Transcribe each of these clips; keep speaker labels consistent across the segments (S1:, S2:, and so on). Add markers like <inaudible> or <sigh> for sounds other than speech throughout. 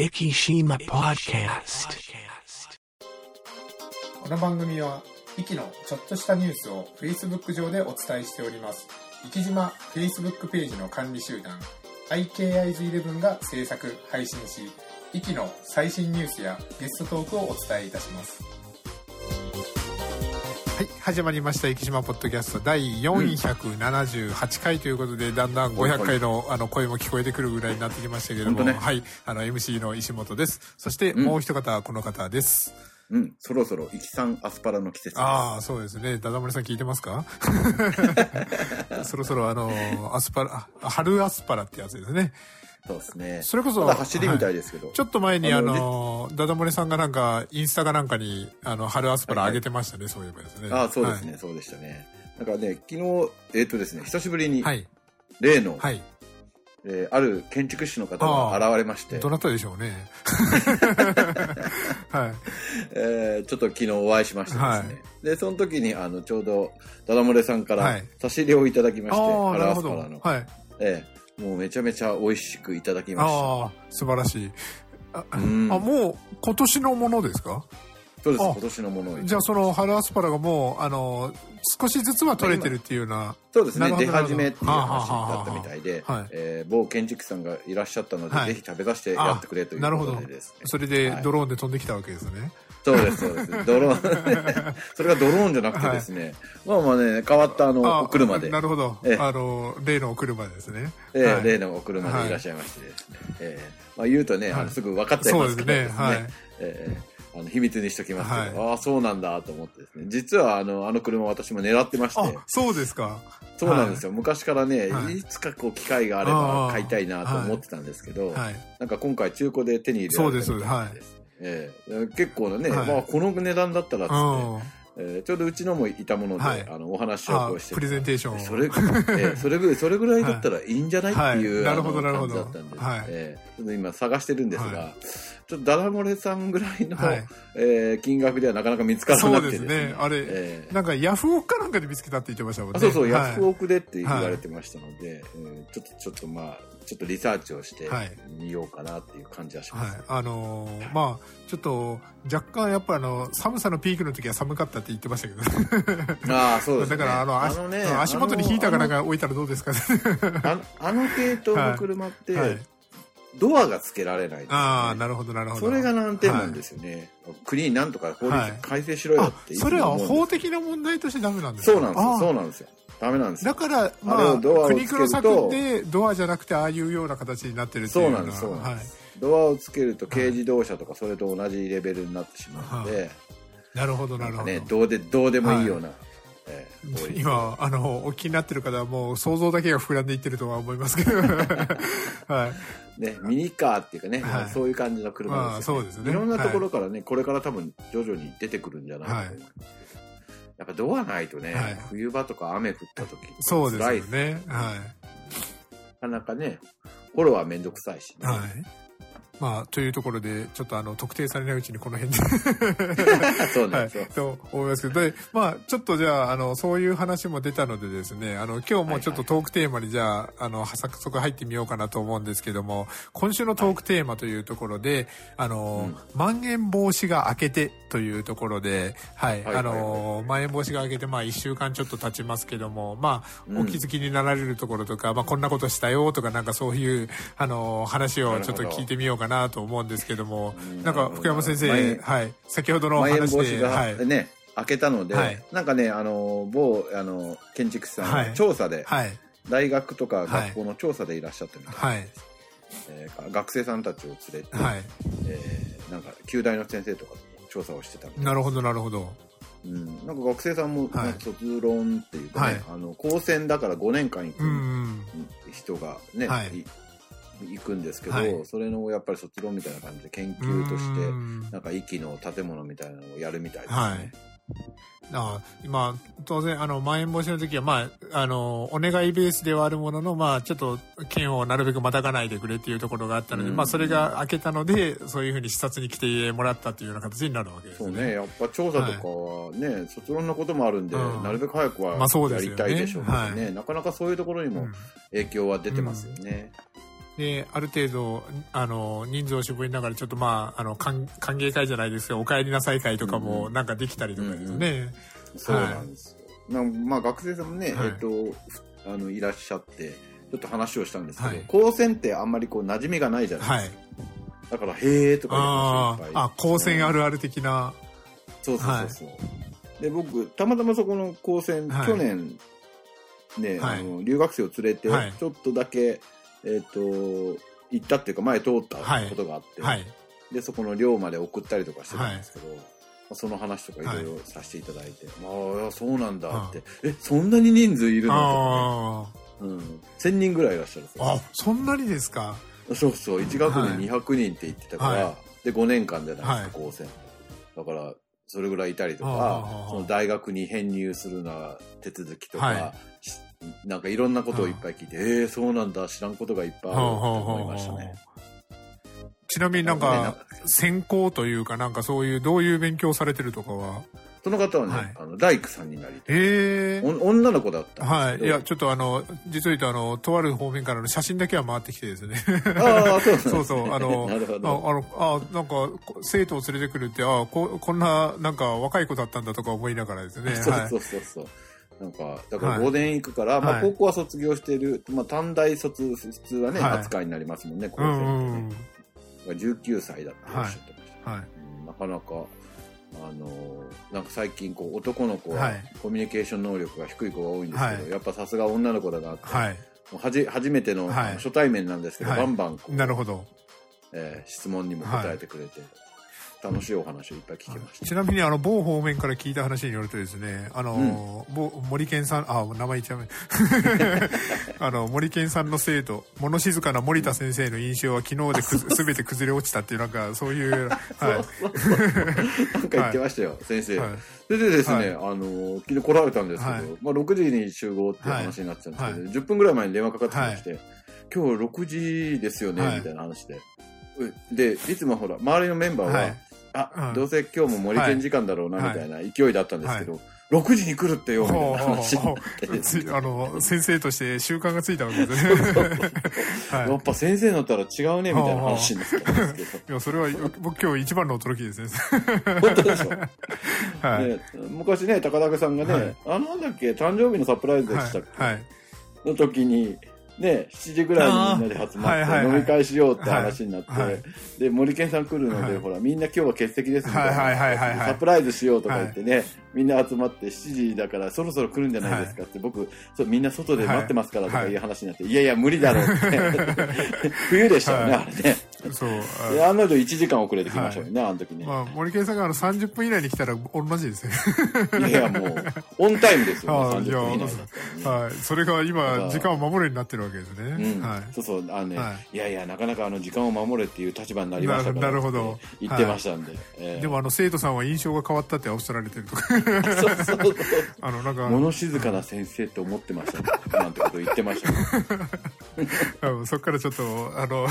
S1: Ikishima Podcast.
S2: この番組は、イキのちょっとしたニュースを Facebook 上でお伝えしております。生き島 Facebook ページの管理集団、IKIG11 が制作、配信し、イキの最新ニュースやゲストトークをお伝えいたします。はい、始まりました。生島ポッドキャスト第478回ということで、だんだん500回のあの声も聞こえてくるぐらいになってきましたけども、
S3: ね
S2: はい、あの MC の石本です。そしてもう一方はこの方です。
S3: うん、そろそろ、イキサンアスパラの季節。
S2: ああ、そうですね。ダダ漏れさん聞いてますか？<laughs> <laughs> そろそろあの、アスパラ、あ春アスパラってやつですね。
S3: そうですね。
S2: それこそ、
S3: まだ走りみた
S2: はい
S3: ですけど。
S2: ちょっと前にあ
S3: あ
S2: の、ダダ漏れさんがなんか、インスタかなんかに、あの、春アスパラ上げてましたね、そういえばですね。
S3: ああ、そうですね、そうでしたね。だからね、昨日、えっ、とですね、久しぶりに、
S2: はい。
S3: 例の、
S2: はい。
S3: えーある建築士の方が現れまして
S2: ど、なたでしょうね。<laughs> はい。
S3: えーちょっと昨日お会いしましてですね。で、その時に、あの、ちょうど、ダダ漏れさんから
S2: はい、
S3: 差し入れをいただきまして、
S2: ああ、な
S3: 春
S2: るほど。
S3: アスパラの。
S2: はい。
S3: ええもうめちゃめちゃ美味しくいただきまし
S2: ああ、素晴らしい。あ、
S3: た。うん
S2: あもう、今年のものですか？
S3: そうです、
S2: あ
S3: 今年のもの
S2: じゃあその春アスパラがもう、あの、少しずつは取れてるっていうような。
S3: そうですね、
S2: なるほど
S3: 出始めっていう
S2: なるほど
S3: 話だったみたいで
S2: はい、
S3: えー某建築士さんがいらっしゃったので、
S2: はい
S3: ぜひ食べさせてやってくれというこ
S2: なるほど
S3: とでですね。
S2: それで
S3: はい
S2: ドローンで飛んできたわけですね。
S3: そうです、そうです。ドローン。<laughs> それがドローンじゃなくてですね、まあまあね、変わったあの、
S2: あ
S3: お車で、
S2: なるほど。
S3: ええ
S2: あの、例のお車ですね。
S3: えー
S2: はい
S3: 例のお車でいらっしゃいましてですね、えーまあ言うとね、あのすぐ分かっちゃいますけど
S2: そうですね。はい。
S3: えーあの秘密にしときますけど、
S2: は
S3: ああ、そうなんだと思ってですね、実はあの、あの車私も狙ってまして、
S2: あ、そうですか。
S3: そうなんですよ。昔からね、
S2: はい
S3: い、つかこう機会があれ
S2: あ
S3: ば
S2: あ
S3: 買いたいなと思ってたんですけど、
S2: はい。
S3: なんか今回中古で手に入れられたみたい
S2: そうですはい
S3: ええ。結構なね、
S2: はい。
S3: まあこの値段だったらっつって、
S2: うん。
S3: えーちょうどうちのもいたもので、
S2: はい。
S3: あのお話を
S2: あ
S3: こうして。
S2: プレゼンテーションを。
S3: それ、えー <laughs> それぐらい、それぐらいだったらいいんじゃない、
S2: はい。
S3: っていう、
S2: なるほどなるほど。
S3: 感じだったんで、
S2: はい。
S3: えーちょっと今探してるんですが、
S2: は
S3: ちょっとダダ漏れさんぐらいの、
S2: はい。
S3: えー金額ではなかなか見つから
S2: そう
S3: なくて
S2: ですね。あれ、
S3: えー
S2: なんかヤフオクかなんかで見つけたって言ってましたもんね。
S3: あそうそう、
S2: はい。
S3: ヤフオクでって言われてましたので、えーちょっと、ちょっとまあ、ちょっとリサーチをして
S2: はい。
S3: みようかなっていう感じはします。
S2: はい、あのーまあちょっと若干やっぱあの寒さのピークの時は寒かったって言ってましたけど <laughs>
S3: ああ、そうですね。
S2: だからあの足
S3: ね
S2: 足元にヒーターかなん
S3: あ
S2: か置いたらどうですかね。
S3: のあのあの系統の車って、
S2: はい
S3: ドアがつけられないね。
S2: ああなるほどなるほど。
S3: それが難点なんですよね。国になんとか法律改正しろよ
S2: あ
S3: って
S2: それは法
S3: 的
S2: 的な問題としてダメなんです
S3: そうなんですそうなんですよ。ダメなんですよ。
S2: だからま
S3: あれ
S2: あ
S3: をドアを
S2: 苦肉の
S3: つけると
S2: 策でドアじゃなくてああいうような形になってるっていのは
S3: そううなんです。そうなんです。ドアをつけると軽自動車とかそれと同じレベルになってしまうので、
S2: なるほどなるほど、
S3: ね、どうで、どうでもいいような、えー法律。
S2: 今あのお聞きになってる方はもう想像だけが膨らんでいってるとは思いますけど。<laughs> はい
S3: ね、ミニカーっていうかね、
S2: はい。
S3: そういう感じの車
S2: まあ
S3: ですよ、
S2: そうですね。
S3: いろんなところからね、これから多分徐々に出てくるんじゃないかと。思い。ます。やっぱドアないとね、
S2: はい。
S3: 冬場とか雨降った時
S2: そうです
S3: 辛い
S2: よねは
S3: なかなかね、フォローはめんどくさいしね。
S2: いはいまあというところでちょっとあの特定されないうちにこの辺で。<laughs> はい
S3: そうなんですよ。、
S2: と思いますけど、で、まあ、ちょっとじゃあ、あの、そういう話も出たのでですね、あの、今日もちょっとトークテーマにじゃあ、あの、早速入ってみようかなと思うんですけども、今週のトークテーマというところで、あの、まん延防止が明けてというところで、はい、
S3: はい
S2: あの、まん延防止が明けて、まあ、一週間ちょっと経ちますけども、まあ、
S3: うん
S2: お気づきになられるところとか、まあ、こんなことしたよとか、なんかそういう、あの、話をちょっと聞いてみようかなと思うんですけども、
S3: うん
S2: なんか、福山先生、はい、先ほどの話で、はい
S3: が。ね、開けたので、
S2: はい
S3: なんかね、あの、某、あの、建築士さん
S2: は
S3: 調査で、
S2: はい。
S3: 大学とか学校の調査でいらっしゃったみたいな、
S2: はい。
S3: えー学生さんたちを連れて、
S2: はい。
S3: えーなんか、旧大の先生とかと調査をしてたみたい
S2: なるほど、なるほど。
S3: うん、なんか学生さんも、
S2: はい
S3: なんか卒論っていうかね、
S2: はい
S3: あの、高専だから5年間行く。人がね、
S2: はい
S3: い行くんですけど、
S2: はい。
S3: それのやっぱり卒論みたいな感じで研究として、
S2: うん。
S3: なんか息の建物みたいなのをやるみたいですね。
S2: はい。あ今、当然、あの、まん延防止の時は、まあ、あの、お願いベースではあるものの、まあ、ちょっと、県をなるべくまたがないでくれっていうところがあったので、
S3: うん。
S2: まあ、それが開けたので、そういうふうに視察に来てもらったっていうような形になるわけですね。
S3: そうね、やっぱ調査とかはね、卒論のこともあるんで、
S2: うん。
S3: なるべく早くは
S2: まあそうですよね。
S3: やりたいでしょうけどね、
S2: は
S3: なかなかそういうところにも
S2: うん。
S3: 影響は出てますよね。
S2: で、ある程度、あの、人数を絞りながら、ちょっとまあ、あの、歓歓迎会じゃないですけど、お帰りなさい会とかもなんかできたりとかですね。
S3: そうなんですよ。なまあ、学生さんもね、
S2: はい
S3: えっと、ふあの、いらっしゃって、ちょっと話をしたんですけど、
S2: はい
S3: 高専ってあんまりこう、馴染みがないじゃない
S2: はい。
S3: ですか。だから、へえとか言
S2: ああ、あ、高専あるある的な。
S3: そうそうそうそう。で、僕、たまたまそこの高専、
S2: はい
S3: 去年、ね、
S2: はい
S3: あの留学生を連れて、
S2: はい
S3: ちょっとだけ、えっ、と、行ったっていうか、前通ったことがあって、
S2: はい。
S3: で、そこの寮まで送ったりとかしてたんですけど、まあその話とかい。ろいろさせていただいて、まあ、いやそうなんだって、え、そんなに人数いるの？
S2: あ
S3: とかね、うん。1000人ぐらいいらっしゃる
S2: あ。そんなにですか？
S3: そうそう、1学年200人って言ってたから、
S2: は
S3: で、5年間じゃないですか、
S2: はい。
S3: 高専。だから、それぐらいいたりと
S2: はあはあはあ、
S3: かその大学に編入するな手続きとか、なんかいろんなことをいっぱい聞いて、えー、そうなんだ、知らんことがいっぱいあるって思いましたね。
S2: ちなみになんか、専攻というかなんかそういう、どういう勉強されてるとかは？
S3: その方はね、
S2: はい
S3: あの大工さんになりたい。
S2: ええ
S3: お女の子だった
S2: はい。いや、ちょっとあの、実を言うとあの、とある方面からの写真だけは回ってきてですね。
S3: ああ、そうね
S2: そうそう、あの、
S3: なるほ
S2: あ
S3: ど。
S2: あの、あなんか、こ生徒を連れてくるって、あこ、こんな、なんか若い子だったんだとか思いながらですね。<laughs>
S3: そう
S2: はい
S3: そうそうそう。なんか、だから
S2: はい
S3: 5年行くから、まあ
S2: はい
S3: 高校は卒業してる、まあ短大卒、普通はね、
S2: はい
S3: 扱いになりますもんね、高
S2: うんう
S3: 専
S2: んうん。
S3: ってね。19歳だっておっしゃってました。
S2: はい。
S3: うんなかなか、あのーなんか最近こう男の子は
S2: はい
S3: コミュニケーション能力が低い子が多いんですけど、
S2: はい
S3: やっぱさすが女の子だなって、
S2: はい。
S3: はじ初めての、
S2: はい
S3: 初対面なんですけど、
S2: はい
S3: バンバンこう、
S2: なるほど。
S3: えー質問にも答えてくれて、楽しいお話をいっぱい聞きました。
S2: ちなみにあの某方面から聞いた話によるとですねあの、某森健さんあ名前言っちゃう。<laughs> あの森健さんの生徒物静かな森田先生の印象は昨日でくず <laughs> 全て崩れ落ちたっていうなんかそういう <laughs> はい。
S3: なんか言ってましたよ、先生。
S2: はい。
S3: それでですね、
S2: はい。
S3: あの、昨日来られたんですけど、
S2: はい。
S3: まあ6時に集合っていう話になってたんですけど、
S2: は
S3: 10分ぐらい前に電話かかってきて、
S2: は
S3: 今日6時ですよね、
S2: はい。
S3: みたいな話で。うで、いつもほら、周りのメンバーは、
S2: はい
S3: あ、
S2: うん。
S3: どうせ今日も森健時間だろうな、みたいな勢いだったんですけど、6時に来るってよ、みたいな話になってですね
S2: つあの先生として習慣がついたわけですね。<laughs> はい。
S3: やっぱ先生になったら違うね、みたいな話になったんですけど。<laughs>
S2: いやそれは僕今日一番の驚きです。ね
S3: 本当でしょ、<laughs>
S2: はい、
S3: ね昔ね、高田さんがね、
S2: はい。
S3: あ、なんだっけ、誕生日のサプライズでしたっけ、
S2: はい。はい。
S3: の時に、ね、7時ぐらいにみんなで集まって飲み会しようって話になって、で、森健さん来るので、
S2: はい。
S3: ほら、みんな今日は欠席ですみたいな、サプライズしようとか言ってね、みんな集まって7時だからそろそろ来るんじゃないですかって、僕そう、みんな外で待ってますからとかいう話になって、い、やいや、無理だろうって。<laughs> 冬でしたよね、
S2: はい。
S3: あれね。
S2: そうあ
S3: で、案の定1時間遅れてきましたよね、あの時ね。
S2: まあ、森健さんがあの30分以内に来たら同じですね。
S3: いやいや、もう、オンタイムですよ、
S2: ああ
S3: ね、30分以内ですからね。
S2: はい。それが
S3: だ
S2: 今、時間を守るようになってるわけですね。
S3: うん
S2: はい。
S3: そうそう、あのね、、
S2: はい
S3: やいや、なかなかあの時間を守れっていう立場になりましたから
S2: ななるほど
S3: 言ってましたんで。ええ
S2: でもあの、生徒さんは印象が変わったっておっしゃられてるとか。
S3: そうそうそう。
S2: あの、なんか、
S3: 物静かな先生って思ってましたね。なんてこと言ってました <laughs>
S2: そっからちょっと、あの、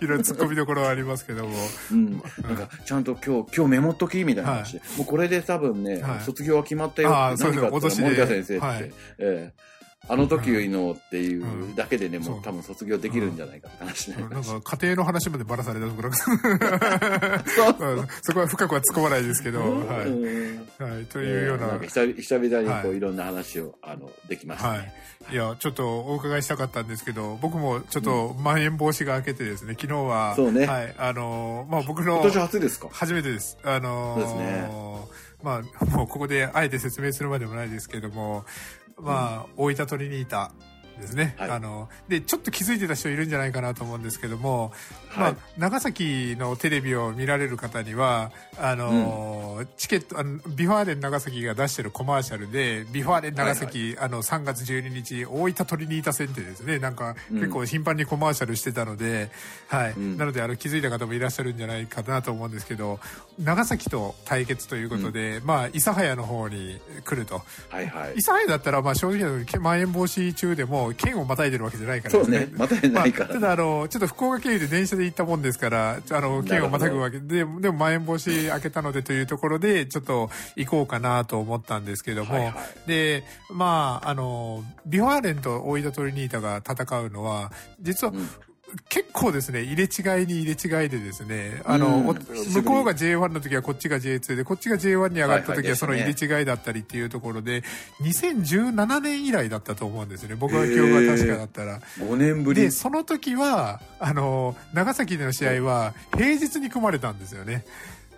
S2: いろいろ突っ込みどころはありますけども。
S3: うん。なんか、ちゃんと今日、今日メモっときみたいな話で。もうこれで多分ね、
S2: はい
S3: 卒業は決まったよって。
S2: ああそうです
S3: 何かあったら
S2: 脅しで
S3: 森田先生って。えあの時のっていう
S2: うん。
S3: だけでね、も
S2: そう。
S3: う多分卒業できるんじゃないかって話になり
S2: なん。
S3: ました。
S2: か家庭の話までばらされたところ。がう。ん <laughs> そこは深くは突っ込まないですけど、は
S3: うん。
S2: い。はい。というような、
S3: んか久々にこ
S2: はい。
S3: ういろんな話をあのできました
S2: は
S3: ね。
S2: い。いや、ちょっとお伺いしたかったんですけど、僕もちょっとまん。延防止が明けてですね、昨日は、
S3: そうね。
S2: はい、あのー、まあ僕の
S3: 今、年初ですか？
S2: 初めてです。あのー
S3: そうですね。
S2: まあ、もうここであえて説明するまでもないですけども、まあ、大分トリニータ。ですね。
S3: はい
S2: あの、で、ちょっと気づいてた人いるんじゃないかなと思うんですけども、まあ
S3: はい、
S2: 長崎のテレビを見られる方には、あのー、チケット、あの、 V・ファーレン長崎が出してるコマーシャルで、 V・ファーレン長崎、あの、3月12日、大分トリニータ戦ってですね、なんか、
S3: うん
S2: 結構頻繁にコマーシャルしてたので、はい。
S3: うん
S2: なので、あの、気づいた方もいらっしゃるんじゃないかなと思うんですけど、長崎と対決ということで、まあ、諫早の方に来ると。
S3: はいはい。
S2: 諫早だったら、まあ、正直まん延防止中でも、県をまたいでるわけじゃないから。
S3: そうね、<laughs> またないから。
S2: まあ、ただあの、ちょっと福岡経由で電車で行ったもんですから、あの、県をまたぐわけで、でもまん延防止開けたのでというところで、ちょっと行こうかなと思ったんですけども、
S3: はいはい。
S2: で、まあ、あの、 V・ファーレンと大分トリニータが戦うのは、実は、
S3: うん
S2: 結構ですね、入れ違いに入れ違いでですね、あの、
S3: うん
S2: お向こうが J1 の時はこっちが J2 で、こっちが J1 に上がった時はその入れ違いだったりっていうところで、2017年以来だったと思うんですよね。僕は記憶が確かだったら。
S3: 5年ぶり
S2: で、。その時は、あの、長崎での試合は平日に組まれたんですよね。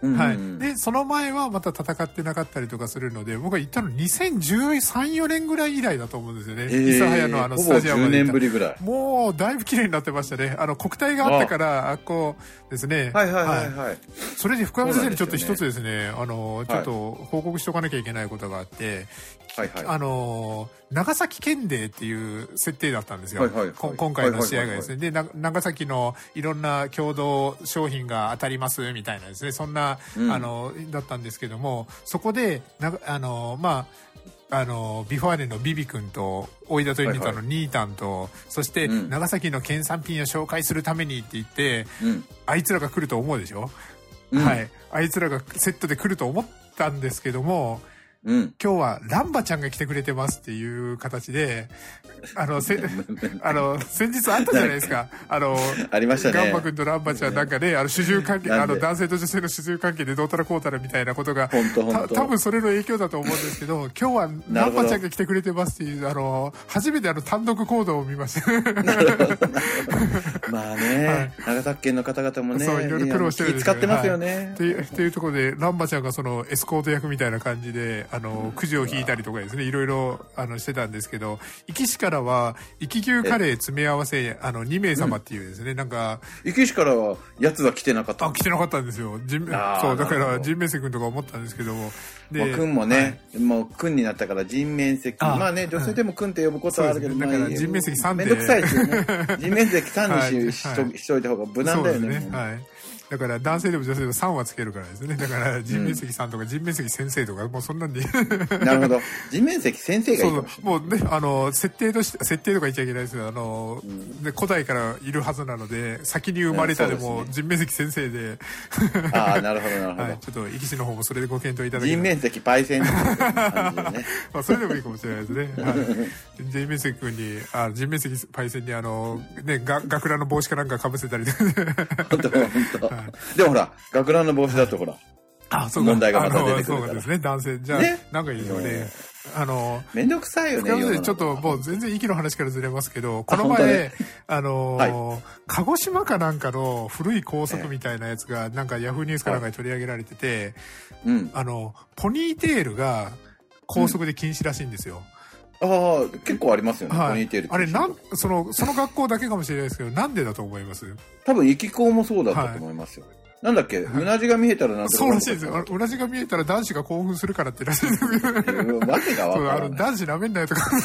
S3: うん
S2: はい。で、その前はまた戦ってなかったりとかするので、僕が行ったの2013、4年ぐらい以来だと思うんですよね。
S3: えー
S2: 諫早のあのスタジアム
S3: 10
S2: で。もう、だいぶ綺麗になってましたね。あの、国体があったから、あっこですね。
S3: はいはいはいはい。
S2: それで福山先生にちょっと一つですね、あの、ちょっと報告しとかなきゃいけないことがあって、
S3: はいはい。
S2: あの、長崎県デーっていう設定だったんですよ。
S3: はいはいはい
S2: こ今回の試合がですね。で、な長崎のいろんな共同商品が当たりますみたいなですね。そんな、
S3: うん
S2: あの、だったんですけども、そこで、なあの、まあ、あの、ビフォアネのビビ君と、大井田とユニタのニータンと、そして、
S3: うん
S2: 長崎の県産品を紹介するためにって言って、
S3: うん。
S2: あいつらが来ると思うでしょ、
S3: うん
S2: はい。あいつらがセットで来ると思ったんですけども、
S3: うん。
S2: 今日はランバちゃんが来てくれてますっていう形で、あの、せ、<laughs> あの、先日あったじゃないですか。あの、
S3: ありましたね。
S2: ガンバ君とランバちゃんなんかね、あの、主従関係、あの、男性と女性の主従関係でどうたらこうたらみたいなことが、た多分それの影響だと思うんですけど、今日はランバちゃんが来てくれてますっていう、あの、初めてあの、単独行動を見ました。
S3: まあね、長崎県の方々もね、
S2: そういろいろ苦労してるんです
S3: 気使ってますよ
S2: は
S3: ね
S2: っ。ていうっていうところで、ランバちゃんがそのエスコート役みたいな感じで、あの、くじを引いたりとかですね、いろいろ、あの、してたんですけど、壱岐市からは、壱岐牛カレー詰め合わせ、あの、2名様っていうですね、なんか、
S3: 壱岐市からは、やつは来てなかった
S2: あ、。来てなかったんですよ。人そう、だから、人面瀬君とか思ったんですけども。
S3: まあ、くんもね、もうくんになったから人面積。
S2: あ
S3: まあね、女性でもくんって呼ぶことはあるけど、
S2: ねだから人面積3で
S3: めんどくさいですよね。人面積3
S2: はい
S3: にし,、
S2: はい
S3: しといた方が無難だよね。
S2: ね。はい。だから男性でも女性でも3はつけるからですね。だから人面積さんとか人面積先生とか、もうそんなんで。
S3: なるほど。人面積先生がいい。
S2: そうもうね、あの、設定として、設定とか言っちゃいけないですけど、あの、で古代からいるはずなので、先に生まれたでも人面積先生で、
S3: ああ、なるほど、なるほど。
S2: はい、ちょっと、力士の方もそれでご検討いただけ
S3: 人面積パイセンね。<laughs>
S2: まあ、それでもいいかもしれないですね。はい。人面積君に、あ、人面積パイセンにあの、ね、が、学ランの帽子かなんか被せたりとか。
S3: 本当本当 <laughs> でもほら、学ランの帽子だとほら、<laughs>
S2: あ、そう
S3: 問題がまた出てくるから
S2: そうですね、男性。じゃあ、
S3: ね
S2: なんかいいのね
S3: ね。
S2: あの、
S3: めんどくさいよね。
S2: ちょっともう全然息の話からずれますけど、この前、
S3: ね
S2: あのー鹿児島かなんかの古い高速みたいなやつが、なんかヤフーニュースかなんかに取り上げられてて、
S3: うん。
S2: あの、ポニーテールが高速で禁止らしいんですよ。
S3: ああ、結構ありますよね、ポ
S2: はい
S3: ニーテール。
S2: あれ、なん、その、その学校だけかもしれないですけど、なんでだと思います？
S3: 多分、駅校もそうだったと思いますよ。なんだっけ、うなじが見えたらなんと？か
S2: そうらしいですよ。うなじが見えたら男子が興奮するからってらしいですよ。
S3: うんわけがわからない。
S2: 男子舐めんなよとか。<laughs>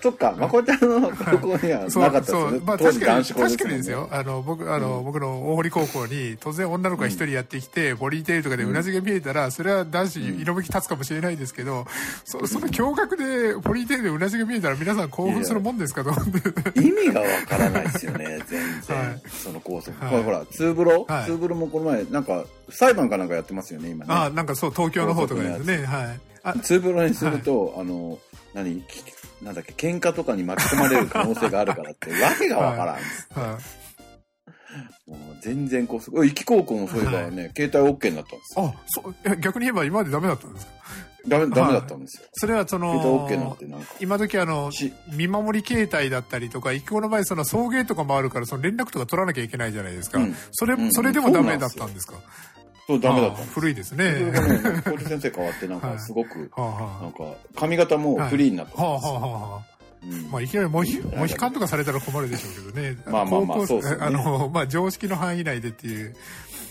S3: そっか、まこちゃんの高校にはなかったですよね。
S2: まあ確かに、確かにですよ。あの、僕、あの、僕の大堀高校に、突然女の子が一人やってきて、ボディーテールとかでうなじが見えたら、それは男子、色吹き立つかもしれないですけど、そその驚愕で、ボディーテールでうなじが見えたら皆さん興奮するもんですかと思って。
S3: 意味がわからないですよね、全然。
S2: はい
S3: その校則。
S2: はい
S3: これほら、ツーブロ、
S2: はい
S3: ツーブロもこの前、なんか、裁判かなんかやってますよね、今ね。
S2: ああ、なんかそう、東京の方とかですね。はい。あ、
S3: ツーブロにすると、あの、何きなんだっけ、喧嘩とかに巻き込まれる可能性があるからって、<laughs> わけがわからんです。
S2: はい。
S3: もう全然こう、壱岐高校もそういえばね、携帯 OK になったんですよ。
S2: あ、そう、え逆に言えば今までダメだったんですか？
S3: ダメ、ダメだったんですよ。
S2: それはその。今時あの
S3: し、
S2: 見守り携帯だったりとか、一個の場合その送迎とかもあるから、その連絡とか取らなきゃいけないじゃないですか。
S3: うん
S2: それ、
S3: うん
S2: それでもダメだったんですか？
S3: そう、ダメだった。
S2: 古いですね。
S3: がね、なんか校長先生変わって、なんか
S2: はい
S3: すごく、なんか、髪型もフリーになった
S2: まあ、いきなりモヒ、モヒカンとかされたら困るでしょうけどね。
S3: まあまあまあそうですね
S2: あの、まあ、常識の範囲内でっていう。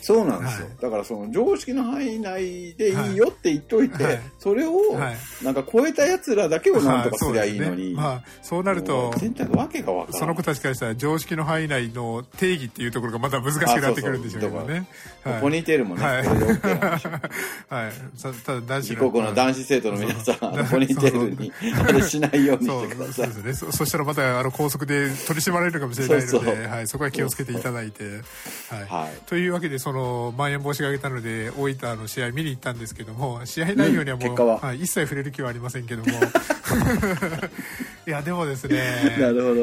S3: そうなんですよ。
S2: はい
S3: だからその常識の範囲内でいいよって言っといて、
S2: はい
S3: それを
S2: はい
S3: なんか超えた奴らだけをなんとかすりゃいいのに、
S2: はいそうねまあ、そうなると
S3: 全体わけがわから。
S2: その子たちからしたら常識の範囲内の定義っていうところがまた難しくなってくるんでしょうけどね。はい
S3: ポニーテールもね、
S2: はい
S3: これで。
S2: はい。さただ男子
S3: 自国の男子生徒の皆さん、ポニーテールにあれしないようにしてください
S2: そうで。すねそ。そしたらまたあの高速で取り締まられるかもしれないので、はい、そこは気をつけていただいて。はい。
S3: はい。
S2: というわけで、その、まん延防止が挙げたので、大分の試合見に行ったんですけども、試合内容にはもう、
S3: うん結果は。
S2: い、一切触れる気はありませんけども、<laughs> いやでもですね。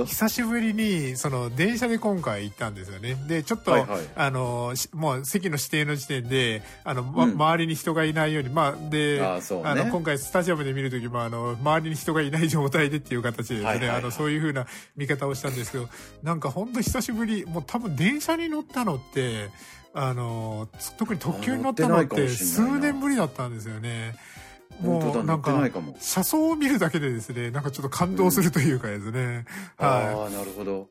S2: 久しぶりにその電車で今回行ったんですよね。でちょっと、
S3: はいはい。
S2: あのしもう席の指定の時点であの、ま
S3: うん。
S2: 周りに人がいないようにまあで
S3: ね。
S2: あの今回スタジアムで見る時もあの周りに人がいない状態でっていう形でですね、
S3: はいはいはい。
S2: あのそういう風な見方をしたんですけどなんか本当久しぶりもう多分電車に乗ったのってあのつ特に特急に乗ったのっ
S3: て
S2: 数年ぶりだったんですよね。もうなんか。車窓を見るだけでですねなんかちょっと感動するというかですね、はい
S3: ああ、なるほど。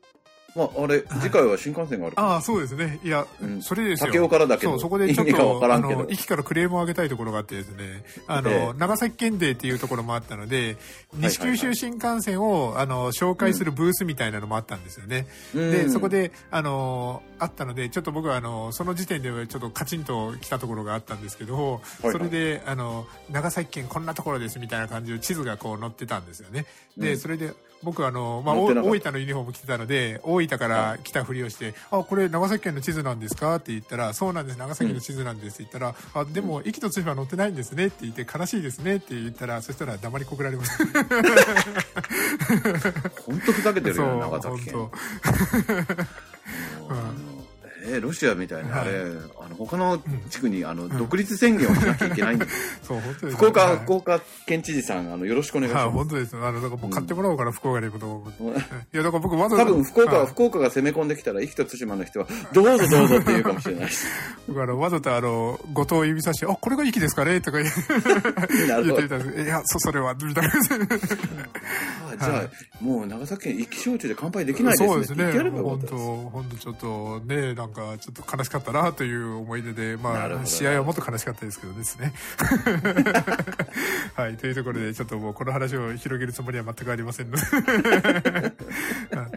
S3: まあ、あれ、次回は新幹線があるから。
S2: ああ、そうですね。いや、
S3: うん。
S2: それですよ。
S3: 武雄からだけど。
S2: そう、そこでちょっと、あの、駅からクレームを上げたいところがあってですね、あの、
S3: ええ。
S2: 長崎県デーっていうところもあったので、西九州新幹線を、あの、紹介するブースみたいなのもあったんですよね。で、
S3: うん。
S2: そこで、あの、あったので、ちょっと僕は、あの、その時点ではちょっとカチンと来たところがあったんですけど、
S3: いはい。
S2: それで、あの、長崎県こんなところですみたいな感じで地図がこう載ってたんですよね。で、
S3: うん。
S2: それで、僕はあの、まあ、大分のユニフォーム着てたので、大分から来たふりをして、あ、これ長崎県の地図なんですか？って言ったら、そうなんです、長崎の地図なんですって言ったら、あ、でも、駅と津島は載ってないんですねって言って、悲しいですねって言ったら、そしたら黙りこくられました。<laughs>
S3: 本当ふざけてるよ、<laughs> 長崎県。
S2: 本当。
S3: も <laughs> うあのえーロシアみたいにあれ、あの他の地区にあの、独立宣言をしなきゃいけないんだよ。<laughs>
S2: そう、本当です。
S3: 福岡、
S2: はい。
S3: 福岡県知事さんあのよろしくお願いし
S2: はい、
S3: ます、
S2: 本当です。あの、だからもう買ってもらおうかな、福岡に行くと。
S3: うん <laughs>
S2: いや、だから僕わざわざ。
S3: 多分福岡、
S2: はい。
S3: 福岡が攻め込んできたら生きと対馬の人はどうぞどうぞって言うかもしれない。し <laughs>
S2: 僕あの、わざとあの、後藤を指さして、あ、これが息ですかね？とか言ってみたんです。いや、そ、それは、みたいな。
S3: あじゃあ、
S2: はい。
S3: もう長崎県一気焼酎で乾杯できないですね。
S2: そうですね。本当本当ちょっとね、なんかちょっと悲しかったなという思い出で、まあ、試合はもっと悲しかったですけどですね。はい、というところで、ちょっともうこの話を広げるつもりは全くありませんので。<laughs> は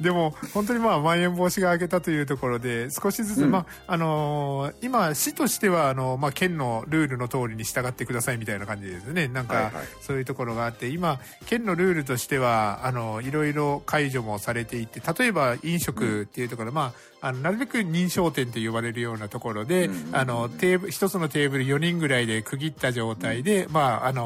S2: い。でも、本当にまあ、まん延防止が明けたというところで、少しずつ、
S3: うん。
S2: まあ、あのー今、市としては、あの、まあ、県のルールの通りに従ってくださいみたいな感じですね。なんか、
S3: はいはい。
S2: そういうところがあって、今、県のルールとしては、あの、いろいろ解除もされていて、例えば飲食っていうところ、まあ、あの、なるべく認証店と呼ばれるようなところで、
S3: うんうんうん
S2: あの、テーブル、一つのテーブル4人ぐらいで区切った状態で、まあ、あの、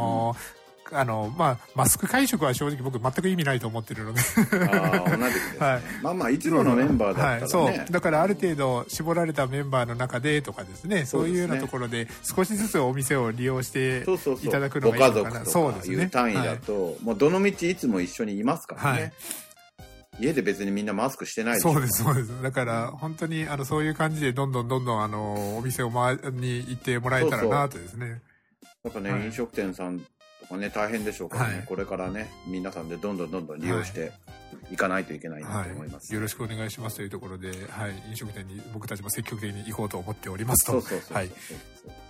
S2: あの、まあ、マスク会食は正直僕全く意味ないと思ってるので。
S3: ああ同じくです、ね。
S2: はい。
S3: まあまあいつものメンバーだったらね、
S2: はい、そう。だからある程度絞られたメンバーの中でとかですね。そういうようなところで少しずつお店を利用していただくの
S3: ご
S2: がいいのかな。そうですね。
S3: う単位だと、もうどの道いつも一緒にいますからね、
S2: はい。
S3: 家で別にみんなマスクしてない
S2: そうですそうです。だから本当にあのそういう感じでどんどんどんどんあのお店を回に行ってもらえたらなとですね
S3: やっぱね、
S2: はい。
S3: 飲食店さんとかね大変でしょうからね、
S2: はい。
S3: これからね皆さんでどんどんどんどん利用してい。かないといけないなと思います、
S2: はい、よろしくお願いしますというところで、はい、飲食店に僕たちも積極的に行こうと思っておりますと。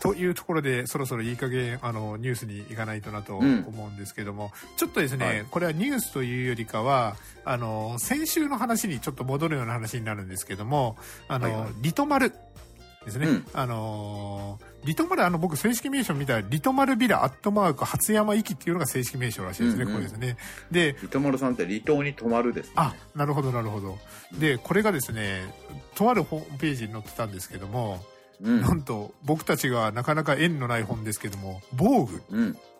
S2: というところでそろそろいい加減あのニュースに行かないとなと
S3: うん
S2: 思うんですけども、ちょっとですね、
S3: はい
S2: これはニュースというよりかはあの先週の話にちょっと戻るような話になるんですけどもあの、
S3: はいはい
S2: リトマルですね、
S3: うん。
S2: あのリトマルあの僕正式名称見たらリトマルビラアットマーク初山行きっていうのが正式名称らしいですね、
S3: うんうん。
S2: これですね。で
S3: 糸丸さんって離島に泊まるです、ね、
S2: あなるほどなるほど。でこれがですねとあるホームページに載ってたんですけども、
S3: うん。
S2: なんと僕たちがなかなか縁のない本ですけども防具。
S3: うん。あ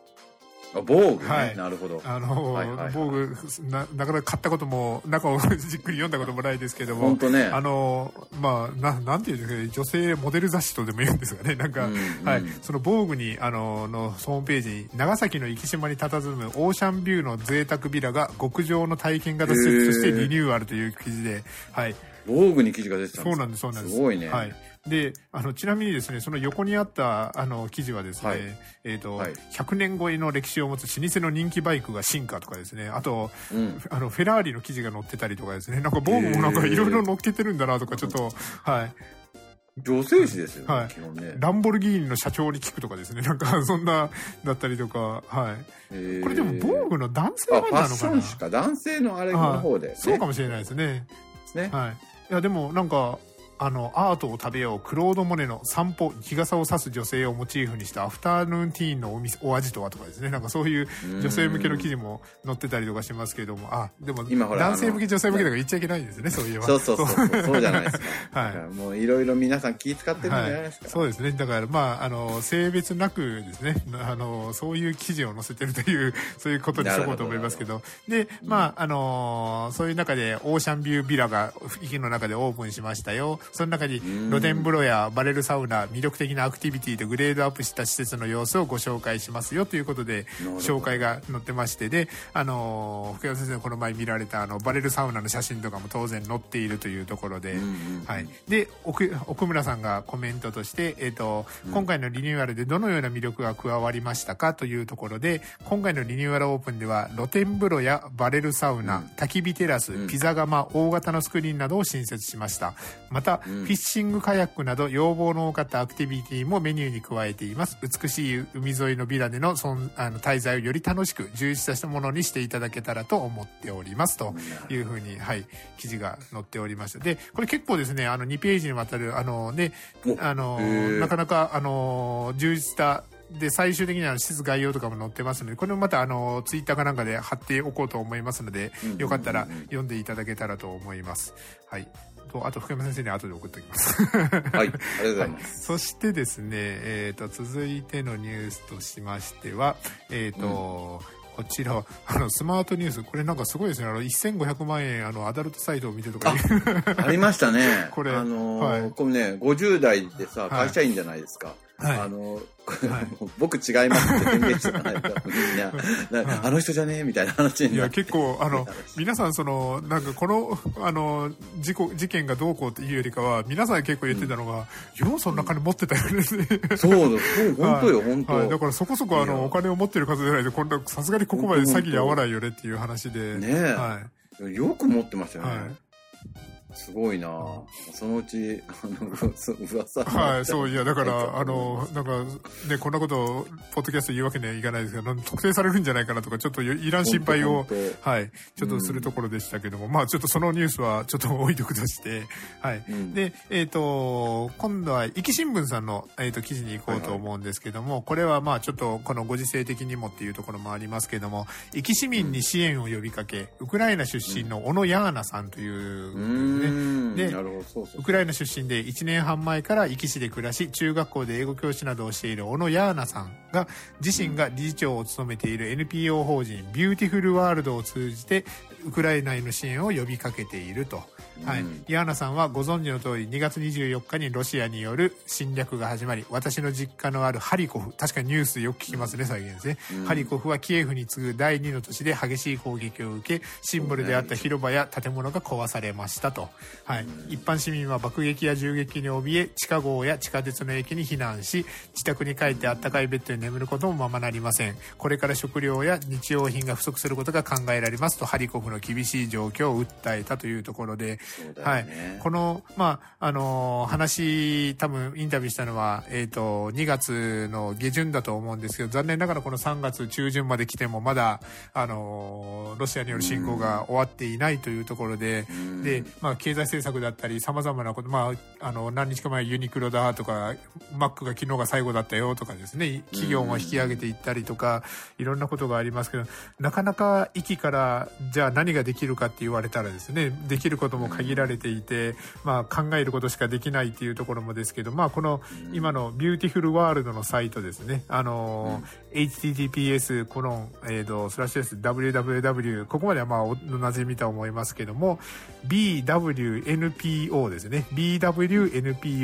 S3: 防具ね、
S2: はい。
S3: なるほど。
S2: あの、
S3: はいはいはい。
S2: 防具ななかなか買ったことも中をじっくり読んだこともないですけども
S3: 本当ね。
S2: あのまあななんていうんですかね女性モデル雑誌とでも言うんですがね <laughs> なんか、
S3: うんうん。
S2: はい、その防具にあののホームページに長崎の生島に佇むオーシャンビューの贅沢ビラが極上の体験型施設としてリニューアルという記事で、はい、
S3: 防具に記事が出てたんです
S2: そうなんです、そうなんです。
S3: すごいね。
S2: はい。で、あの、ちなみにですね、その横にあった、あの、記事はですね、
S3: はい。
S2: えっ、と、
S3: はい。
S2: 100年超えの歴史を持つ老舗の人気バイクが進化とかですね、あと、
S3: うん。
S2: あの、フェラーリの記事が載ってたりとかですね、なんか防具もなんかいろいろ載っけてるんだなとか、ちょっと、はい。
S3: 女性誌ですよね、
S2: はい。
S3: 基本ね。
S2: ランボルギーニの社長に聞くとかですね、なんか <laughs> そんな、だったりとか、はい。
S3: えー。
S2: これでも防具の男性
S3: あ
S2: 版
S3: ファッショ
S2: なのかな
S3: ン誌か。男性のあれの方で、ね。
S2: はい。そうかもしれないですね。
S3: ね。
S2: はい。いや、でもなんか、あの、アートを食べよう、クロード・モネの散歩、日傘を差す女性をモチーフにしたアフタヌーンティーンのお店お味とはとかですね。なんかそういう女性向けの記事も載ってたりとかしますけれども、あ、でも、
S3: 今ほら
S2: 男性向け、女性向けとか言っちゃいけないんですね、<laughs> そういえば。
S3: そうそうそうそう、そうじゃないですか。<laughs>
S2: はい
S3: もういろいろ皆さん気使ってるんじゃないですか。
S2: そうですね。だから、まあ、あの、性別なくですね、あの、そういう記事を載せてるという、<laughs> そういうことにしとこうと思いますけど。で、まあ、あの、そういう中で、オーシャンビュービラが、駅の中でオープンしましたよ。その中に、露天風呂やバレルサウナ、魅力的なアクティビティとグレードアップした施設の様子をご紹介しますよということで、紹介が載ってまして、で、あの、福山先生のこの前見られた、あの、バレルサウナの写真とかも当然載っているというところで、
S3: うんうん
S2: はい。で、奥、奥村さんがコメントとして、えっ、と、今回のリニューアルでどのような魅力が加わりましたかというところで、今回のリニューアルオープンでは、露天風呂やバレルサウナ、
S3: うん。
S2: 焚き火テラス、
S3: うん。
S2: ピザ窯、大型のスクリーンなどを新設しました。また、
S3: うん
S2: フィッシングカヤックなど要望の多かったアクティビティもメニューに加えています。美しい海沿いのビラでのあの滞在をより楽しく、充実したものにしていただけたらと思っております。というふうに、はい、記事が載っておりました。で、これ結構ですね、あの、2ページにわたる、あのね、
S3: お
S2: あのなかなか、あの、充実した、で、最終的には施設概要とかも載ってますので、これもまた、あの、ツイッターかなんかで貼っておこうと思いますのでよかったら読んでいただけたらと思います。はい。と、あと、福山先生に後で送っておきます。
S3: はい、ありがとうございます。
S2: そしてですね、えっ、と、続いてのニュースとしましては、えっ、と、こちら、あの、スマートニュース、これなんかすごいですね。あの、1500万円、あの、アダルトサイトを見てとかいう、
S3: ありましたね。<laughs>
S2: これ
S3: あのー
S2: はい
S3: これね、50代でさ、
S2: はい
S3: 会社員じゃないですか。
S2: はい。
S3: あの、
S2: はい。<laughs>
S3: 僕違いますって宣言してないから、みんな、なあの人じゃねえみたいな話に
S2: いや、
S3: なって。
S2: 結構、あの、皆さん、その、なんか、この、あの、事故、事件がどうこうっていうよりかは、皆さん結構言ってたのが、ようそんな金持ってたよね。
S3: そうだ、そう、本当よ、本当。
S2: はい、だからそこそこあ
S3: いや。
S2: のお金を持ってる方じゃないとこんなさすがにここまで詐欺に合わないよねっていう話で。
S3: ねえ。
S2: はい。
S3: よく持ってましたよね。
S2: はい
S3: すごいな。そのうち、あの、噂
S2: はい、そう、いや、だから、あの、なんか、ね、こんなことを、ポッドキャスト言うわけにはいかないですけど、特定されるんじゃないかなとか、ちょっといらん心配をはい、ちょっとするところでしたけども、まあ、ちょっとそのニュースは、ちょっと置いとくとして、はい。
S3: うん。
S2: で、えっ、と、今度は、壱岐新聞さんの、えっ、と、記事に行こうと思うんですけども、これは、まあ、ちょっと、このご時世的にもっていうところもありますけども、壱岐市民に支援を呼びかけ、ウクライナ出身の小野ヤーナさんという、
S3: うーん。
S2: でウクライナ出身で1年半前から壱岐市で暮らし、中学校で英語教師などをしている小野ヤーナさんが、自身が理事長を務めている NPO 法人ビューティフルワールドを通じて、ウクライナへの支援を呼びかけていると。はい
S3: うん。
S2: ヤーナさんはご存知の通り2月24日にロシアによる侵略が始まり、私の実家のあるハリコフ、確かにニュースよく聞きますね、最近ですね。
S3: うん
S2: ハリコフはキエフに次ぐ第2の都市で激しい攻撃を受け、シンボルであった広場や建物が壊されましたと。はい。一般市民は爆撃や銃撃に怯え、地下壕や地下鉄の駅に避難し、自宅に帰ってあったかいベッドに眠ることもままなりません。これから食料や日用品が不足することが考えられますと、ハリコフの厳しい状況を訴えたというところで、はい。この、まあ、あのー話、多分インタビューしたのは、えっ、と、2月の下旬だと思うんですけど、残念ながらこの3月中旬まで来ても、まだ、あのーロシアによる侵攻が終わっていないというところで、
S3: うん。
S2: で、まあ、経済政策だったり、様々なこと、まあ、あの、何日か前ユニクロだとか、マックが昨日が最後だったよとかですね、企業も引き上げていったりとか、いろんなことがありますけど、なかなか壱岐から、じゃあ何ができるかって言われたらですね、できることも限られていて、まあ、考えることしかできないっていうところもですけど、まあ、この、今のビューティフルワールドのサイトですね、あの、https コロン、えっ、と、スラッシュです www、ここまではまあ、おなじみとは思いますけども、bwnpo ですね、bwnpo.org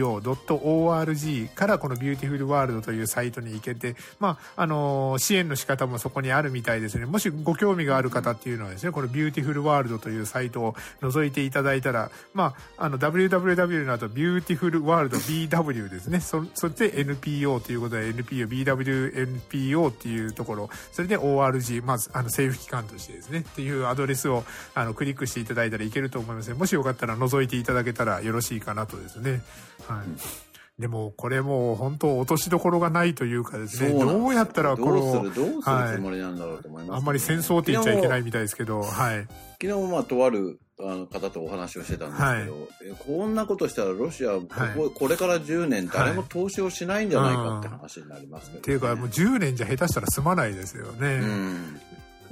S2: からこのビューティフルワールドというサイトに行けて、まあ、あの、支援の仕方もそこにあるみたいですね。もしご興味がある方っていうのはですね、このビューティフルワールドというサイトを覗いていただいたら、まあ、あの、www の後、beautifulworldbw ですね。そ、そして NPO ということで NPO、BWNPO っていうところ、それで ORG、まず、あの、政府機関としてですね、っていうアドレスを、あの、クリックしていただいたらいけると思いますね。もしよかったら覗いていただけたらよろしいかなとですね。はい。でも、これもう本当落としどころがないというかですね、
S3: そうすよ。
S2: どうやったらこ
S3: どうす
S2: の、
S3: る、どうするつもりなんだろうと思います、
S2: あんまり戦争って言っちゃいけないみたいですけど、はい。
S3: 昨日もまあとあるあの方とお話をしてたんですけど、
S2: はい。
S3: えこんなことしたらロシアここ,、
S2: はい。
S3: これから10年誰も投資をしないんじゃないかって話になりますけど、ね。
S2: っていうか、もう10年じゃ下手したら済まないですよね。
S3: うん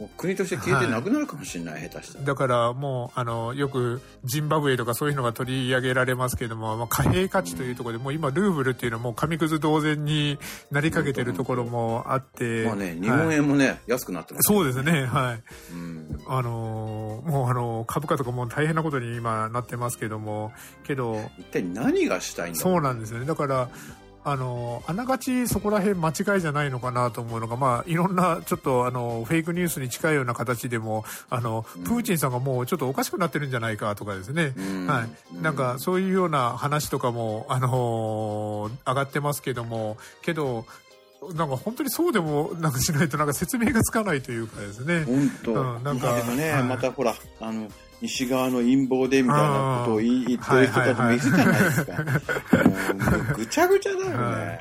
S3: もう国として消えてなくなるかもしれない、下手したら
S2: だからもう、あの、よくジンバブエとかそういうのが取り上げられますけども、まあ、貨幣価値というところで、もう今ルーブルっていうのはもう紙くず同然になりかけてるところもあって。
S3: まあね日
S2: はい
S3: 本円もね、安くなってます
S2: そうですね、はい。
S3: うん
S2: あのーもうあの、株価とかもう大変なことに今なってますけども、けど、
S3: 一体何がしたいんだろ
S2: そうなんですよね。だから、あの、あながちそこら辺間違いじゃないのかなと思うのが、まあ、いろんな、ちょっと、あの、フェイクニュースに近いような形でも、あの、プーチンさんがもうちょっとおかしくなってるんじゃないかとかですね。
S3: うん
S2: はい。なんか、そういうような話とかも、あの上がってますけども、けど、なんか本当にそうでもなんかしないとなんか説明がつかないというかですね。
S3: 本当、
S2: うんなんか
S3: まあでもね、
S2: はい
S3: またほらあの西側の陰謀でみたいなことを言ってる人たちもいるじゃないですか、もうぐちゃぐちゃだよね、
S2: はい。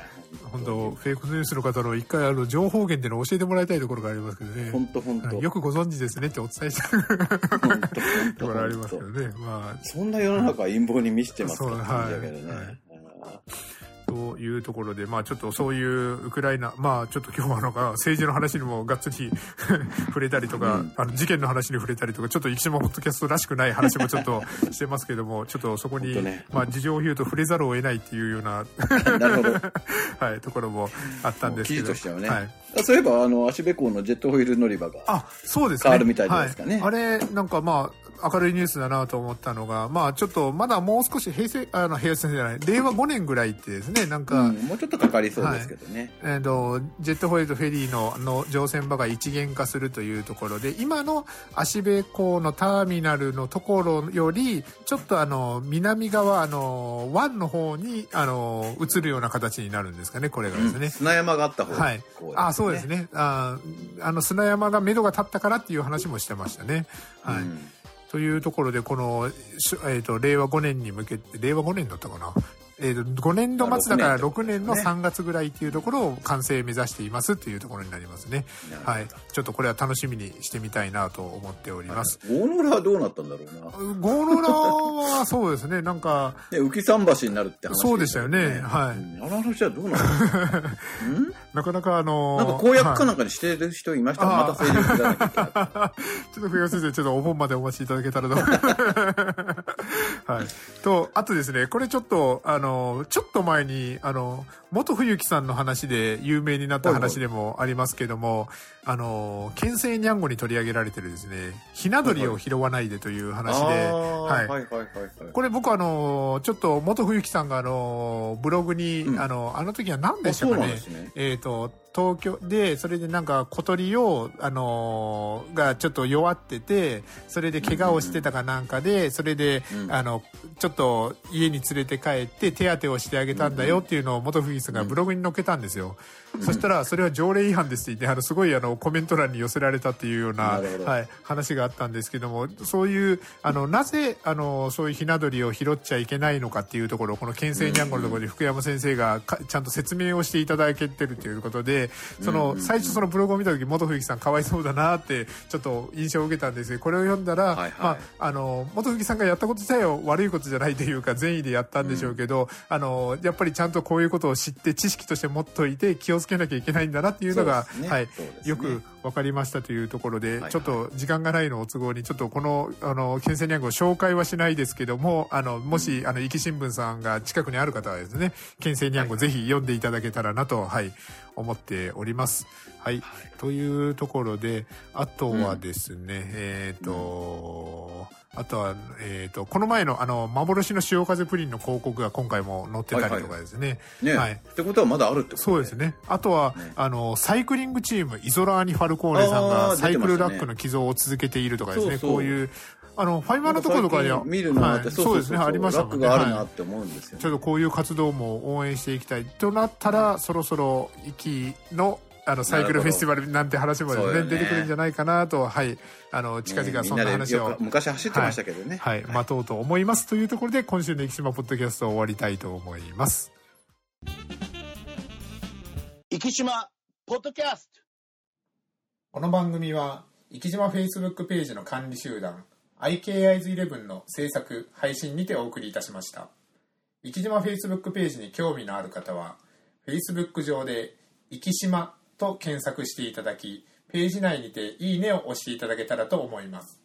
S2: 本当フェイクニュースの方の一回あの情報源っていうのを教えてもらいたいところがありますけどね。
S3: 本当本当。
S2: はい。よくご存知ですねってお伝えしたい
S3: 本当
S2: と
S3: 本
S2: こ
S3: 当
S2: ろありますけ
S3: 本
S2: どね。まあ、
S3: 当そんな世の中は陰謀に満ちてますから
S2: そう
S3: って感じだけどね、
S2: はい。はい
S3: あ
S2: というところで、まあちょっとそういうウクライナ、まあちょっと今日はなんか政治の話にもがっつり <laughs> 触れたりとか、
S3: うん。
S2: あの事件の話に触れたりとか、ちょっと生島ポッドキャストらしくない話もちょっとしてますけども、ちょっとそこに、
S3: ね。
S2: まあ事情を言うと触れざるを得ないっていうような、
S3: ーなるほど。<laughs>
S2: はい、ところもあったんです
S3: 記
S2: けど。
S3: 事としてはね、
S2: はい。
S3: あそういえばあの足部港のジェットホイール乗り場が
S2: あ、そうですね。
S3: 変わるみたいですかね。
S2: はい、あれ、なんかまあ、明るいニュースだなと思ったのが、まあちょっとまだもう少し平成、あの、平成じゃない、令和5年ぐらいってですね、なんか、
S3: うん、もうちょっとかかりそうですけどね、
S2: えーとジェットホイールとフェリーのの乗船場が一元化するというところで今の芦部港のターミナルのところよりちょっとあの南側あの湾の方にあの移るような形になるんですかねこれがですね。
S3: 砂山があった方が
S2: はい。
S3: こ、
S2: あそうですね。ああの砂山が目処が立ったからっていう話もしてましたね。はい。
S3: うん
S2: というところで、この、えー、と令和5年に向けて、令和5年だったかな？えー、と5年度末だから
S3: まあ
S2: 6
S3: 6
S2: 年の
S3: ね。
S2: 3月ぐらいっていうところを完成目指していますっていうところになりますね。はい。ちょっとこれは楽しみにしてみたいなと思っております。
S3: 大野浦はどうなったんだろうな。
S2: ゴーロラはそうですね、なんか、<laughs>
S3: ね、浮桟橋になるって話
S2: そうでしたよね。はい。
S3: うんあの話はどうなの？<laughs> ん？
S2: なかなかあのー
S3: なんか公約か
S2: は
S3: なんかにしてる人いました、
S2: あ
S3: また <laughs>
S2: ちょっと冬先生、ちょっとお盆までお待ちいただけたらと。はい。と、あとですね、これちょっと、あの、ちょっと前に、あの、元冬木さんの話で有名になった話でもありますけども、あの、県政にゃんごに取り上げられてるですね、ひな鳥を拾わないでという話で、は
S3: はいいはいはいはい。
S2: これ僕あのちょっと元冬木さんがあのブログに、
S3: うん
S2: あのあの時は何でしたかね。えっ、と東京でそれでなんか小鳥をあのがちょっと弱っててそれで怪我をしてたかなんかでそれで、
S3: うん。
S2: あのちょっと家に連れて帰って手当てをしてあげたんだよっていうのを元冬木さんがブログに載っけたんですよ、そしたらそれは条例違反ですって言ってあのすごいあのコメント欄に寄せられたっていうようなはい、話があったんですけどもそういうあのなぜあのそういうひな鳥を拾っちゃいけないのかっていうところをこの県政にゃんごのところで福山先生がかちゃんと説明をしていただけてるということでその最初そのブログを見た時元冬木さんかわいそうだなってちょっと印象を受けたんですけどこれを読んだら、
S3: はいはい。
S2: まあ、あの元冬木さんがやったこと自体は悪いことじゃないというか善意でやったんでしょうけど、あのやっぱりちゃんとこういうことを知って知識として持っといて気をつけなきゃいけないんだなっていうのが
S3: ね。
S2: はい
S3: ね。
S2: よく分かりましたというところで、
S3: はい
S2: ちょっと時間がないのを都合にちょっとこのあの県政にゃん。ご紹介はしない。ですけどもあのもし、あの壱岐新聞さんが近くにある方はですね県政にゃんごぜひ読んでいただけたらなとはい思っております。はい、というところであとはですね、えっ、と、あとは、えっ、と、この前の、あの、幻の潮風プリンの広告が今回も載ってたりとかですね。
S3: ね、
S2: はい。
S3: ってことはまだあるってこと
S2: そうですね。あとは、
S3: ね
S2: あの、サイクリングチーム、イゾラーニ・ファルコーネさん
S3: あ
S2: が
S3: ー
S2: サイクルラックの寄贈を続けているとかですね、
S3: そうそう。
S2: こういう、あの、ファイマーのところとかには、
S3: 見るのがあって、
S2: はいそうですね、ありましたもんね。
S3: ラックがあるな
S2: はい
S3: って思うんですよ、ね。
S2: ちょっとこういう活動も応援していきたいとなったら、そろそろ、息の、あの、サイクルフェスティバルなんて話もですね、
S3: そうよね
S2: 出てくるんじゃないかなと、はい、あの、近々そんな話を。
S3: でよく、昔走ってましたけどね、
S2: はい、待とうと思います。というところで、今週の生島ポッドキャストを終わりたいと思います。
S4: 生島ポッドキャスト。
S2: この番組は生島 Facebook ページの管理集団 IKIs11 の制作配信にてお送りいたしました。生島 Facebook ページに興味のある方は Facebook 上で「生島」と検索していただきページ内にて「いいね」を押していただけたらと思います。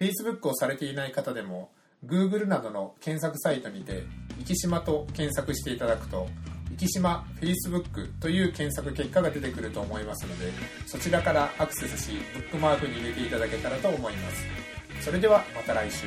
S2: Facebook をされていない方でも Google などの検索サイトにて「生島」と検索していただくと生島 Facebook という検索結果が出てくると思いますのでそちらからアクセスしブックマークに入れていただけたらと思います。それではまた来週。